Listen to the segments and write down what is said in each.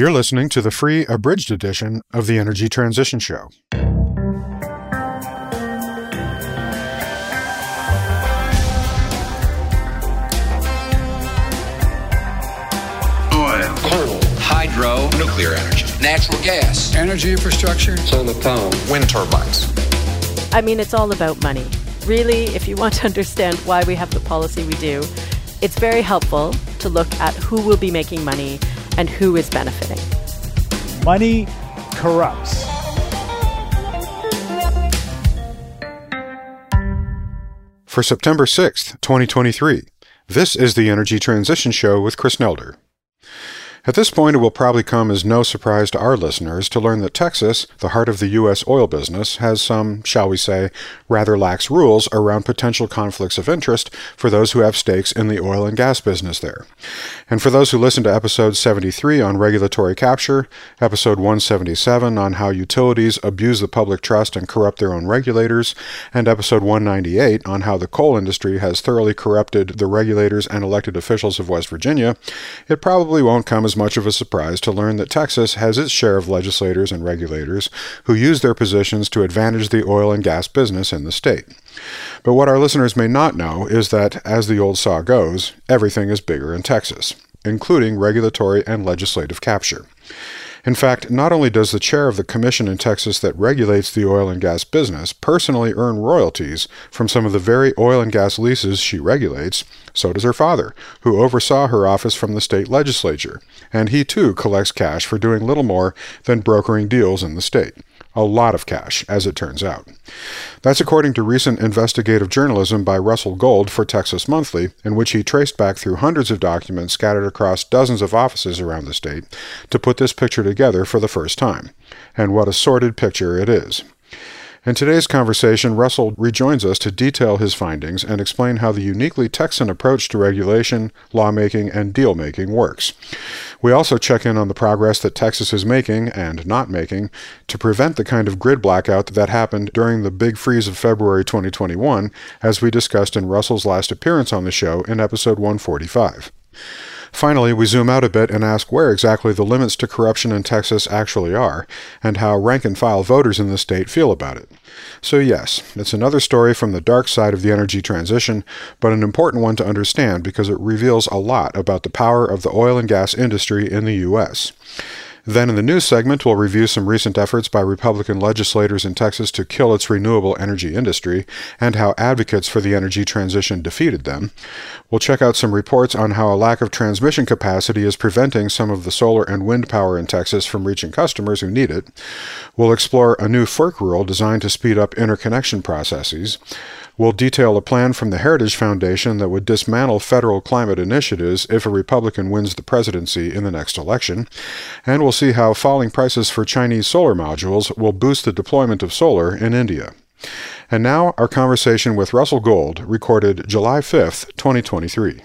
You're listening to the free abridged edition of the Energy Transition Show. Oil, coal, hydro, nuclear energy, natural gas, energy infrastructure, solar power, wind turbines. I mean, it's all about money. Really, if you want to understand why we have the policy we do, it's very helpful to look at who will be making money and who is benefiting. Money corrupts. For September 6th, 2023, this is the Energy Transition Show with Chris Nelder. At this point, it will probably come as no surprise to our listeners to learn that Texas, the heart of the U.S. oil business, has some, shall we say, rather lax rules around potential conflicts of interest for those who have stakes in the oil and gas business there. And for those who listened to episode 73 on regulatory capture, episode 177 on how utilities abuse the public trust and corrupt their own regulators, and episode 198 on how the coal industry has thoroughly corrupted the regulators and elected officials of West Virginia, it probably won't come as much of a surprise to learn that Texas has its share of legislators and regulators who use their positions to advantage the oil and gas business in the state. But what our listeners may not know is that, as the old saw goes, everything is bigger in Texas, including regulatory and legislative capture. In fact, not only does the chair of the commission in Texas that regulates the oil and gas business personally earn royalties from some of the very oil and gas leases she regulates, so does her father, who oversaw her office from the state legislature, and he too collects cash for doing little more than brokering deals in the state. A lot of cash, as it turns out. That's according to recent investigative journalism by Russell Gold for Texas Monthly, in which he traced back through hundreds of documents scattered across dozens of offices around the state to put this picture together for the first time. And what a sordid picture it is. In today's conversation, Russell rejoins us to detail his findings and explain how the uniquely Texan approach to regulation, lawmaking, and deal making works. We also check in on the progress that Texas is making and not making to prevent the kind of grid blackout that happened during the big freeze of February 2021, as we discussed in Russell's last appearance on the show in episode 145. Finally, we zoom out a bit and ask where exactly the limits to corruption in Texas actually are, and how rank and file voters in the state feel about it. So, yes, it's another story from the dark side of the energy transition, but an important one to understand because it reveals a lot about the power of the oil and gas industry in the U.S. Then in the news segment, we'll review some recent efforts by Republican legislators in Texas to kill its renewable energy industry and how advocates for the energy transition defeated them. We'll check out some reports on how a lack of transmission capacity is preventing some of the solar and wind power in Texas from reaching customers who need it. We'll explore a new FERC rule designed to speed up interconnection processes. We'll detail a plan from the Heritage Foundation that would dismantle federal climate initiatives if a Republican wins the presidency in the next election. And we'll see how falling prices for Chinese solar modules will boost the deployment of solar in India. And now, our conversation with Russell Gold, recorded July 5th, 2023.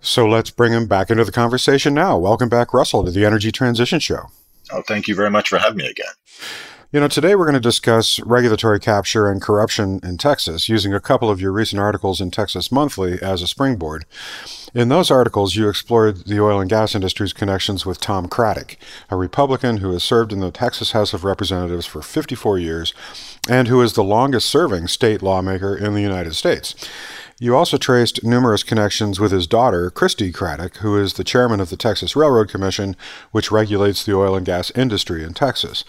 So let's bring him back into the conversation now. Welcome back, Russell, to the Energy Transition Show. Oh, thank you very much for having me again. You know, today we're going to discuss regulatory capture and corruption in Texas using a couple of your recent articles in Texas Monthly as a springboard. In those articles, you explored the oil and gas industry's connections with Tom Craddick, a Republican who has served in the Texas House of Representatives for 54 years and who is the longest serving state lawmaker in the United States. You also traced numerous connections with his daughter, Christi Craddick, who is the chairman of the Texas Railroad Commission, which regulates the oil and gas industry in Texas.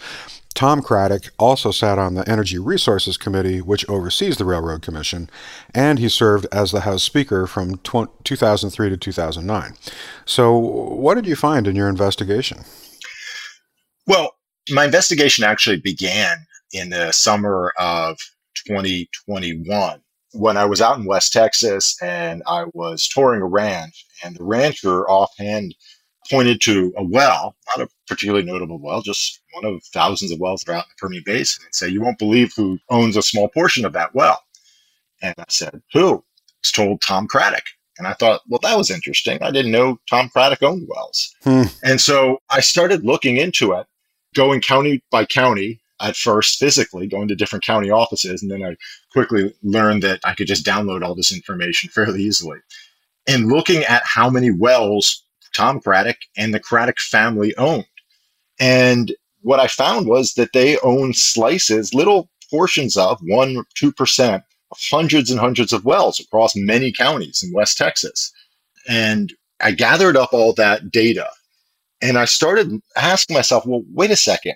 Tom Craddick also sat on the Energy Resources Committee, which oversees the Railroad Commission, and he served as the House Speaker from 2003 to 2009. So, what did you find in your investigation? Well, my investigation actually began in the summer of 2021 when I was out in West Texas and I was touring a ranch, and the rancher offhand pointed to a well, not a particularly notable well, just one of thousands of wells throughout the Permian Basin, and say, You won't believe who owns a small portion of that well. And I said, Who? It's told Tom Craddick. And I thought, well, that was interesting. I didn't know Tom Craddick owned wells. Hmm. And so I started looking into it, going county by county at first physically, going to different county offices. And then I quickly learned that I could just download all this information fairly easily. And looking at how many wells Tom Craddick and the Craddick family owned. And what I found was that they own slices, little portions of one, 2% of hundreds and hundreds of wells across many counties in West Texas. And I gathered up all that data and I started asking myself, well, wait a second.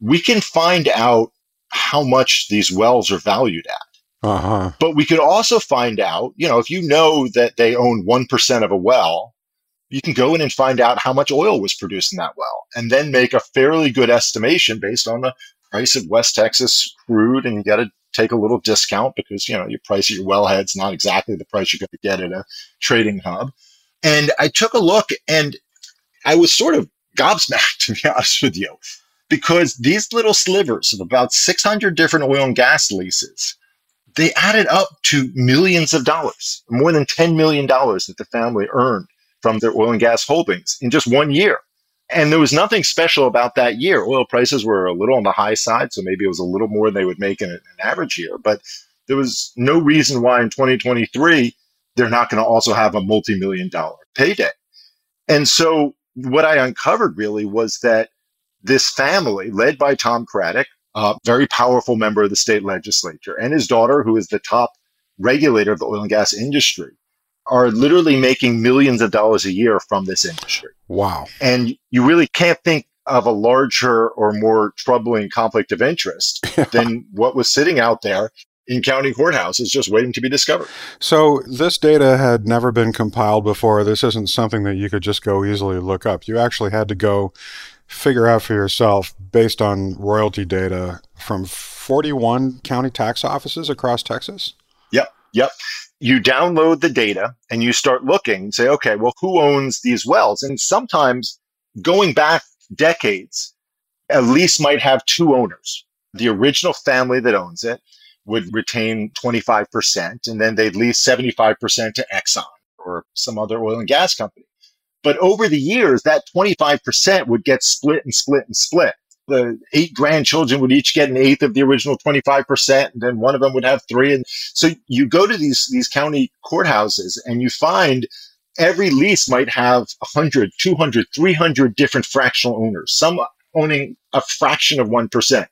We can find out how much these wells are valued at. Uh-huh. But we could also find out, you know, if you know that they own 1% of a well, you can go in and find out how much oil was produced in that well and then make a fairly good estimation based on the price of West Texas crude. And you got to take a little discount because, you know, your price of your wellhead's not exactly the price you're going to get at a trading hub. And I took a look and I was sort of gobsmacked, to be honest with you, because these little slivers of about 600 different oil and gas leases, they added up to millions of dollars, more than $10 million that the family earned from their oil and gas holdings in just one year. And there was nothing special about that year. Oil prices were a little on the high side, so maybe it was a little more than they would make in an average year. But there was no reason why in 2023 they're not going to also have a multi million dollar payday. And so what I uncovered really was that this family, led by Tom Craddick, a very powerful member of the state legislature, and his daughter, who is the top regulator of the oil and gas industry, are literally making millions of dollars a year from this industry. Wow. And you really can't think of a larger or more troubling conflict of interest than what was sitting out there in county courthouses just waiting to be discovered. So this data had never been compiled before. This isn't something that you could just go easily look up. You actually had to go figure out for yourself based on royalty data from 41 county tax offices across Texas. Yep. Yep. You download the data and you start looking, say, okay, well, who owns these wells? And sometimes going back decades, a lease might have two owners the original family that owns it would retain 25%, and then they'd lease 75% to Exxon or some other oil and gas company. But over the years, that 25% would get split and split and split. The eight grandchildren would each get an eighth of the original 25%, and then one of them would have three. And so you go to these, these county courthouses and you find every lease might have 100, 200, 300 different fractional owners, some owning a fraction of 1%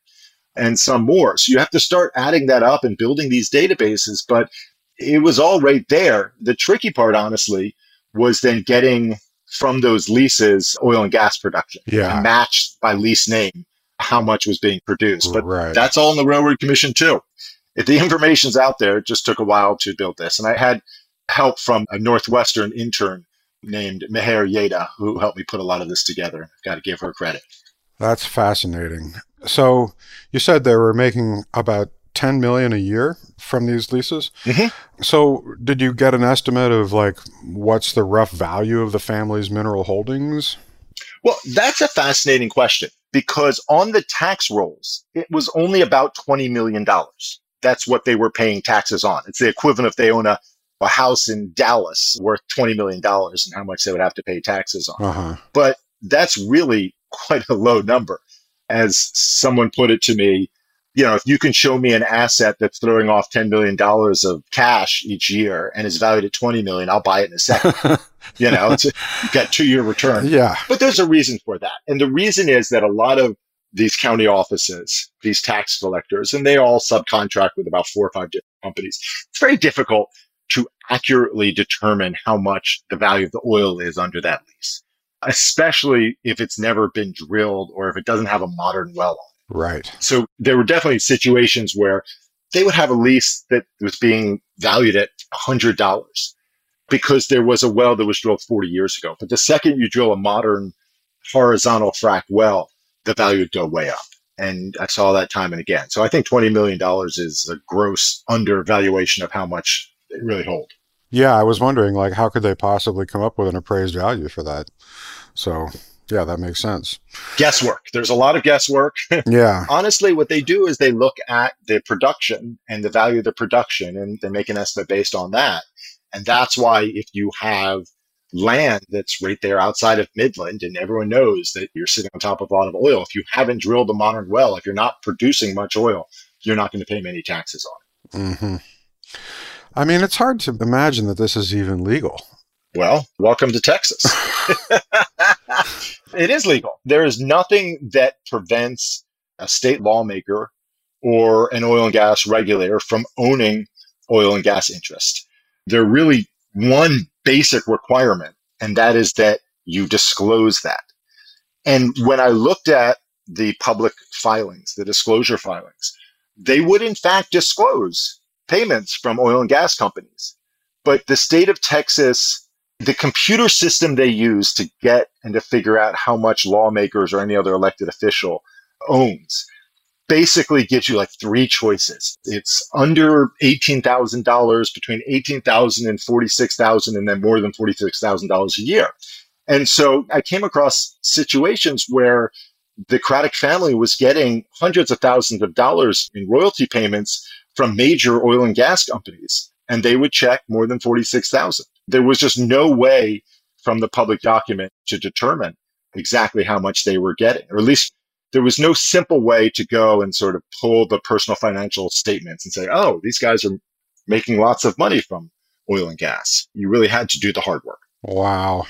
and some more. So you have to start adding that up and building these databases. But it was all right there. The tricky part, honestly, was then getting from those leases oil and gas production. Yeah. Matched by lease name how much was being produced. But Right. that's all in the Railroad Commission too. If the information's out there, it just took a while to build this. And I had help from a Northwestern intern named Meher Yeda, who helped me put a lot of this together. Got to give her credit. That's fascinating. So you said they were making about 10 million a year from these leases. Mhm. So did you get an estimate of like what's the rough value of the family's mineral holdings? Well, that's a fascinating question because on the tax rolls, it was only about $20 million. That's what they were paying taxes on. It's the equivalent if they own a, a house in Dallas worth $20 million and how much they would have to pay taxes on. Uh-huh. But that's really quite a low number. As someone put it to me, you know, if you can show me an asset that's throwing off $10 million of cash each year and is valued at 20 million, I'll buy it in a second. you know, it's a, got two year return. yeah. But there's a reason for that. And the reason is that a lot of these county offices, these tax collectors, and they all subcontract with about four or five different companies. It's very difficult to accurately determine how much the value of the oil is under that lease, especially if it's never been drilled or if it doesn't have a modern well on. Right. So there were definitely situations where they would have a lease that was being valued at $100 because there was a well that was drilled 40 years ago. But the second you drill a modern horizontal frac well, the value would go way up. And I saw that time and again. So I think $20 million is a gross undervaluation of how much they really hold. Yeah, I was wondering like how could they possibly come up with an appraised value for that? So, yeah, that makes sense. Guesswork. There's a lot of guesswork. Yeah. Honestly, what they do is they look at the production and the value of the production and they make an estimate based on that. And that's why if you have land that's right there outside of Midland and everyone knows that you're sitting on top of a lot of oil, if you haven't drilled a modern well, if you're not producing much oil, you're not going to pay many taxes on it. hmm I mean, it's hard to imagine that this is even legal. Well, welcome to Texas. it is legal. There is nothing that prevents a state lawmaker or an oil and gas regulator from owning oil and gas interest. There really one basic requirement, and that is that you disclose that. And when I looked at the public filings, the disclosure filings, they would in fact disclose payments from oil and gas companies. But the state of Texas, the computer system they use to get and to figure out how much lawmakers or any other elected official owns basically gives you like three choices. It's under $18,000, between $18,000 and $46,000, and then more than $46,000 a year. And so I came across situations where the Craddick family was getting hundreds of thousands of dollars in royalty payments from major oil and gas companies, and they would check more than 46,000. There was just no way from the public document to determine exactly how much they were getting, or at least there was no simple way to go and sort of pull the personal financial statements and say, oh, these guys are making lots of money from oil and gas. You really had to do the hard work. Wow.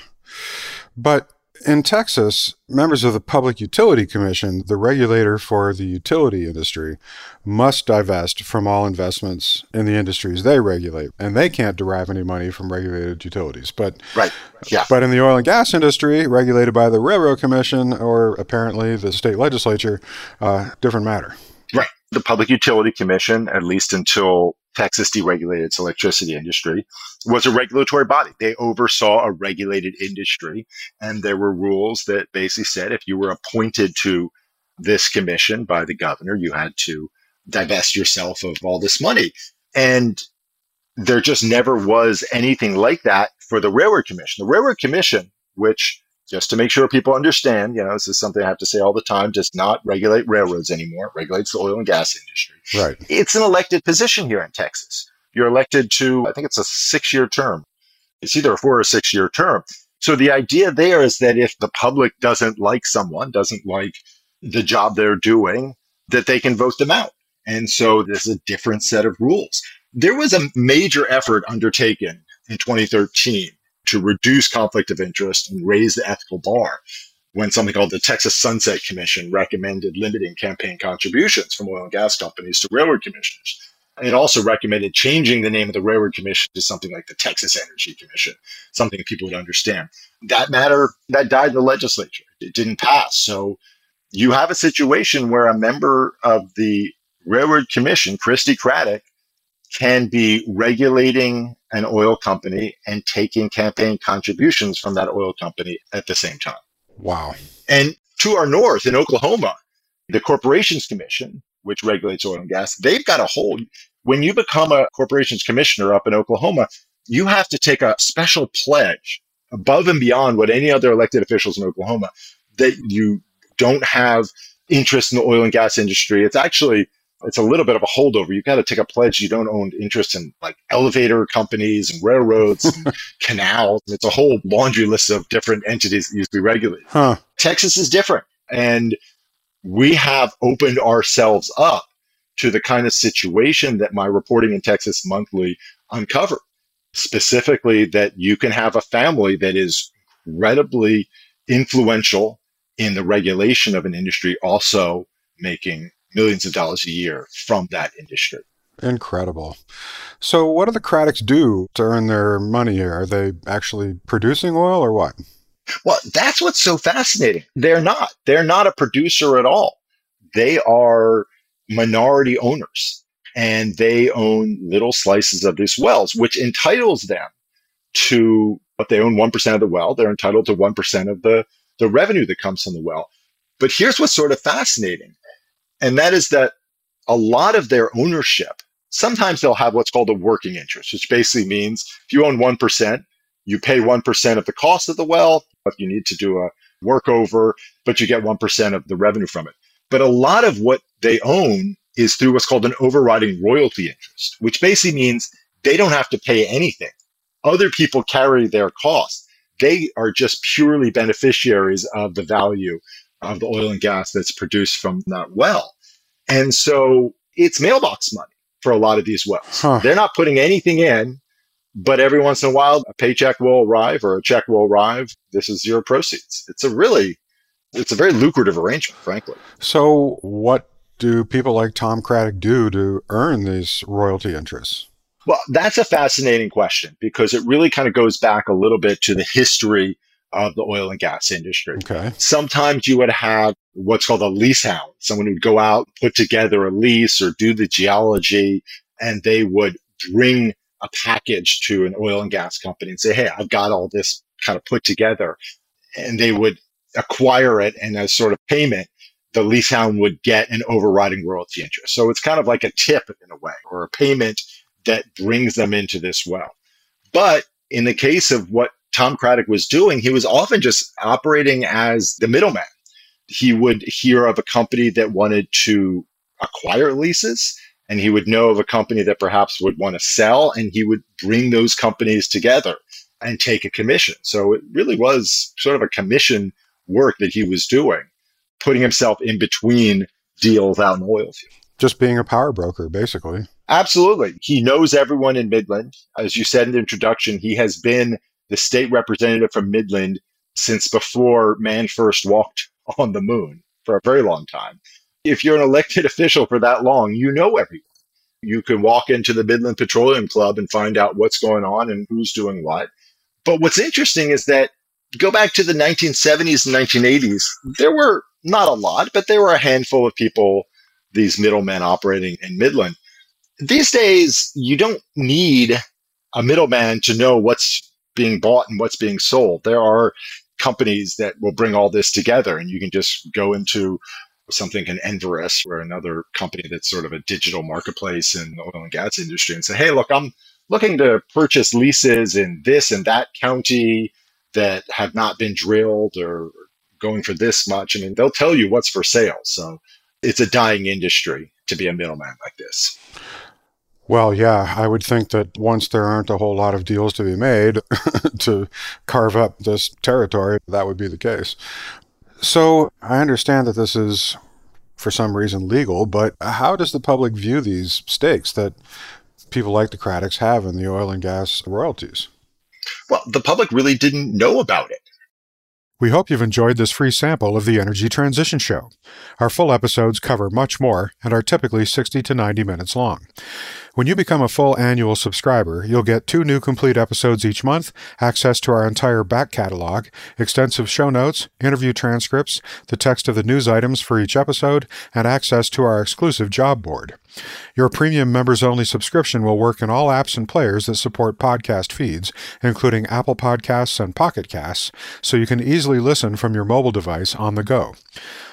But in Texas, members of the Public Utility Commission, the regulator for the utility industry, must divest from all investments in the industries they regulate, and they can't derive any money from regulated utilities. But right, yeah. But in the oil and gas industry, regulated by the Railroad Commission or apparently the state legislature, uh, different matter. Right. The Public Utility Commission, at least until Texas deregulated its electricity industry, was a regulatory body. They oversaw a regulated industry, and there were rules that basically said if you were appointed to this commission by the governor, you had to divest yourself of all this money. And there just never was anything like that for the Railroad Commission. The Railroad Commission, which just to make sure people understand, you know, this is something I have to say all the time, does not regulate railroads anymore. It regulates the oil and gas industry. Right. It's an elected position here in Texas. You're elected to, I think it's a six year term. It's either a four or six year term. So the idea there is that if the public doesn't like someone, doesn't like the job they're doing, that they can vote them out. And so there's a different set of rules. There was a major effort undertaken in 2013 to reduce conflict of interest and raise the ethical bar when something called the Texas Sunset Commission recommended limiting campaign contributions from oil and gas companies to railroad commissioners. It also recommended changing the name of the Railroad Commission to something like the Texas Energy Commission, something that people would understand. That matter that died in the legislature. It didn't pass. So you have a situation where a member of the Railroad Commission, Christi Craddick, can be regulating an oil company and taking campaign contributions from that oil company at the same time. Wow. And to our north in Oklahoma, the Corporations Commission, which regulates oil and gas, they've got a hold. When you become a corporations commissioner up in Oklahoma, you have to take a special pledge above and beyond what any other elected officials in Oklahoma that you don't have interest in the oil and gas industry. It's actually it's a little bit of a holdover. You've got to take a pledge you don't own interest in like elevator companies and railroads and canals. It's a whole laundry list of different entities that used to be regulated. Huh. Texas is different. And we have opened ourselves up to the kind of situation that my reporting in Texas Monthly uncovered. Specifically, that you can have a family that is incredibly influential in the regulation of an industry, also making millions of dollars a year from that industry. Incredible. So, what do the Craddicks do to earn their money here? Are they actually producing oil or what? Well, that's what's so fascinating. They're not. They're not a producer at all. They are minority owners and they own little slices of these wells, which entitles them to, but they own 1% of the well. They're entitled to 1% of the, the revenue that comes from the well. But here's what's sort of fascinating and that is that a lot of their ownership, sometimes they'll have what's called a working interest, which basically means if you own 1%, you pay 1% of the cost of the well. If you need to do a workover, but you get 1% of the revenue from it. But a lot of what they own is through what's called an overriding royalty interest, which basically means they don't have to pay anything. Other people carry their costs. They are just purely beneficiaries of the value of the oil and gas that's produced from that well. And so it's mailbox money for a lot of these wells. Huh. They're not putting anything in. but every once in a while, a paycheck will arrive or a check will arrive. This is your proceeds. It's a really, it's a very lucrative arrangement, frankly. So, what do people like Tom Craddick do to earn these royalty interests? Well, that's a fascinating question because it really kind of goes back a little bit to the history of the oil and gas industry. Okay. Sometimes you would have what's called a lease hound, someone who'd go out, put together a lease or do the geology, and they would bring a package to an oil and gas company and say, Hey, I've got all this kind of put together. And they would acquire it and as sort of payment, the lease hound would get an overriding royalty interest. So it's kind of like a tip in a way or a payment that brings them into this well. But in the case of what Tom Craddick was doing, he was often just operating as the middleman. He would hear of a company that wanted to acquire leases and he would know of a company that perhaps would want to sell and he would bring those companies together and take a commission. So it really was sort of a commission work that he was doing, putting himself in between deals out in the oil field. Just being a power broker, basically. Absolutely. He knows everyone in Midland. As you said in the introduction, he has been the state representative from Midland since before man first walked on the moon for a very long time if you're an elected official for that long, you know everyone. You can walk into the Midland Petroleum Club and find out what's going on and who's doing what. But what's interesting is that go back to the 1970s and 1980s, there were not a lot, but there were a handful of people, these middlemen operating in Midland. These days, you don't need a middleman to know what's being bought and what's being sold. There are companies that will bring all this together, and you can just go into something in Enverus or another company that's sort of a digital marketplace in the oil and gas industry and say, hey, look, I'm looking to purchase leases in this and that county that have not been drilled or going for this much. I mean, they'll tell you what's for sale. So it's a dying industry to be a middleman like this. Well, yeah, I would think that once there aren't a whole lot of deals to be made to carve up this territory, that would be the case. So I understand that this is, for some reason, legal, but how does the public view these stakes that people like the Craddicks have in the oil and gas royalties? Well, the public really didn't know about it. We hope you've enjoyed this free sample of the Energy Transition Show. Our full episodes cover much more and are typically 60 to 90 minutes long. When you become a full annual subscriber, you'll get two new complete episodes each month, access to our entire back catalog, extensive show notes, interview transcripts, the text of the news items for each episode, and access to our exclusive job board. Your premium members only subscription will work in all apps and players that support podcast feeds, including Apple Podcasts and Pocket Casts, so you can easily listen from your mobile device on the go.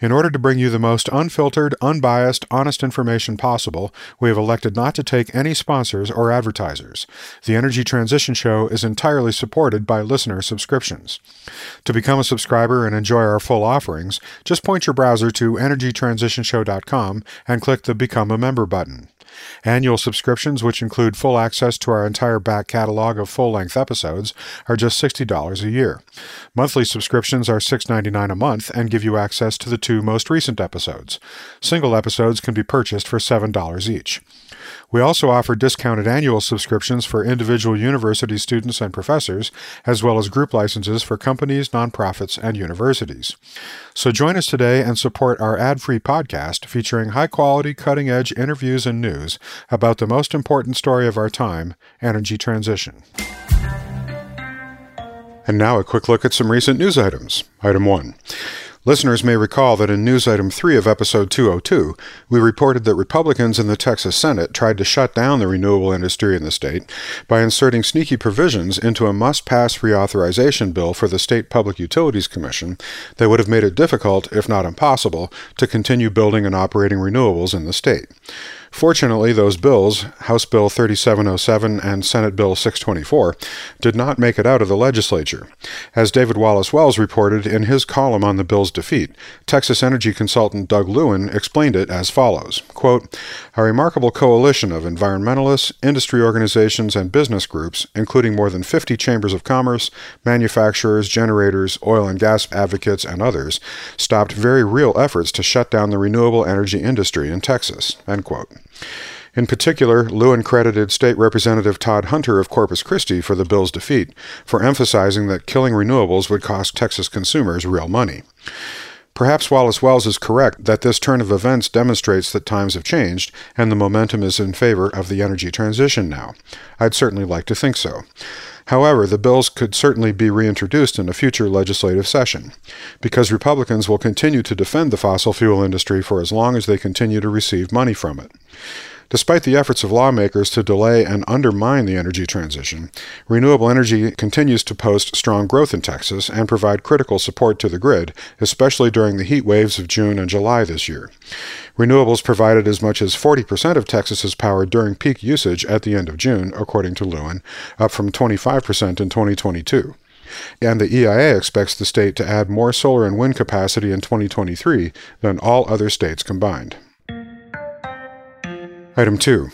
In order to bring you the most unfiltered, unbiased, honest information possible, we have elected not to take any sponsors or advertisers. The Energy Transition Show is entirely supported by listener subscriptions. To become a subscriber and enjoy our full offerings, just point your browser to energytransitionshow.com and click the Become a Member button. Annual subscriptions, which include full access to our entire back catalog of full length episodes, are just $60 a year. Monthly subscriptions are $6.99 a month and give you access to the two most recent episodes. Single episodes can be purchased for $7 each. We also offer discounted annual subscriptions for individual university students and professors, as well as group licenses for companies, nonprofits, and universities. So join us today and support our ad free podcast featuring high quality, cutting edge interviews and news about the most important story of our time energy transition. And now a quick look at some recent news items. Item 1. Listeners may recall that in News Item 3 of Episode 202, we reported that Republicans in the Texas Senate tried to shut down the renewable industry in the state by inserting sneaky provisions into a must pass reauthorization bill for the State Public Utilities Commission that would have made it difficult, if not impossible, to continue building and operating renewables in the state. Fortunately, those bills, House Bill 3707 and Senate Bill 624, did not make it out of the legislature. As David Wallace Wells reported in his column on the bill's defeat, Texas energy consultant Doug Lewin explained it as follows quote, A remarkable coalition of environmentalists, industry organizations, and business groups, including more than 50 chambers of commerce, manufacturers, generators, oil and gas advocates, and others, stopped very real efforts to shut down the renewable energy industry in Texas. End quote. In particular, Lewin credited State Representative Todd Hunter of Corpus Christi for the bill's defeat, for emphasizing that killing renewables would cost Texas consumers real money. Perhaps Wallace Wells is correct that this turn of events demonstrates that times have changed and the momentum is in favor of the energy transition now. I'd certainly like to think so. However, the bills could certainly be reintroduced in a future legislative session, because Republicans will continue to defend the fossil fuel industry for as long as they continue to receive money from it. Despite the efforts of lawmakers to delay and undermine the energy transition, renewable energy continues to post strong growth in Texas and provide critical support to the grid, especially during the heat waves of June and July this year. Renewables provided as much as 40% of Texas's power during peak usage at the end of June, according to Lewin, up from 25% in 2022 and the EIA expects the state to add more solar and wind capacity in 2023 than all other states combined. Item 2.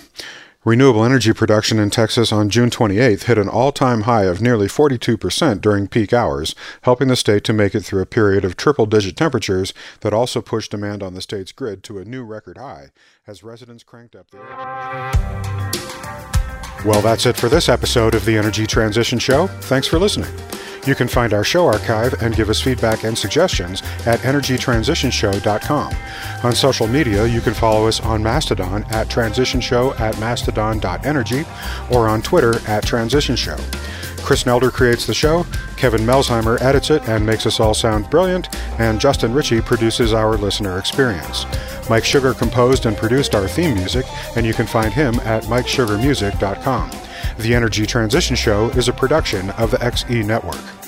Renewable energy production in Texas on June 28th hit an all time high of nearly 42% during peak hours, helping the state to make it through a period of triple digit temperatures that also pushed demand on the state's grid to a new record high as residents cranked up their. Well, that's it for this episode of the Energy Transition Show. Thanks for listening. You can find our show archive and give us feedback and suggestions at energytransitionshow.com. On social media, you can follow us on Mastodon at transitionshow at mastodon.energy or on Twitter at transitionshow. Chris Nelder creates the show, Kevin Melsheimer edits it and makes us all sound brilliant, and Justin Ritchie produces our listener experience. Mike Sugar composed and produced our theme music, and you can find him at MikeSugarMusic.com. The Energy Transition Show is a production of the XE Network.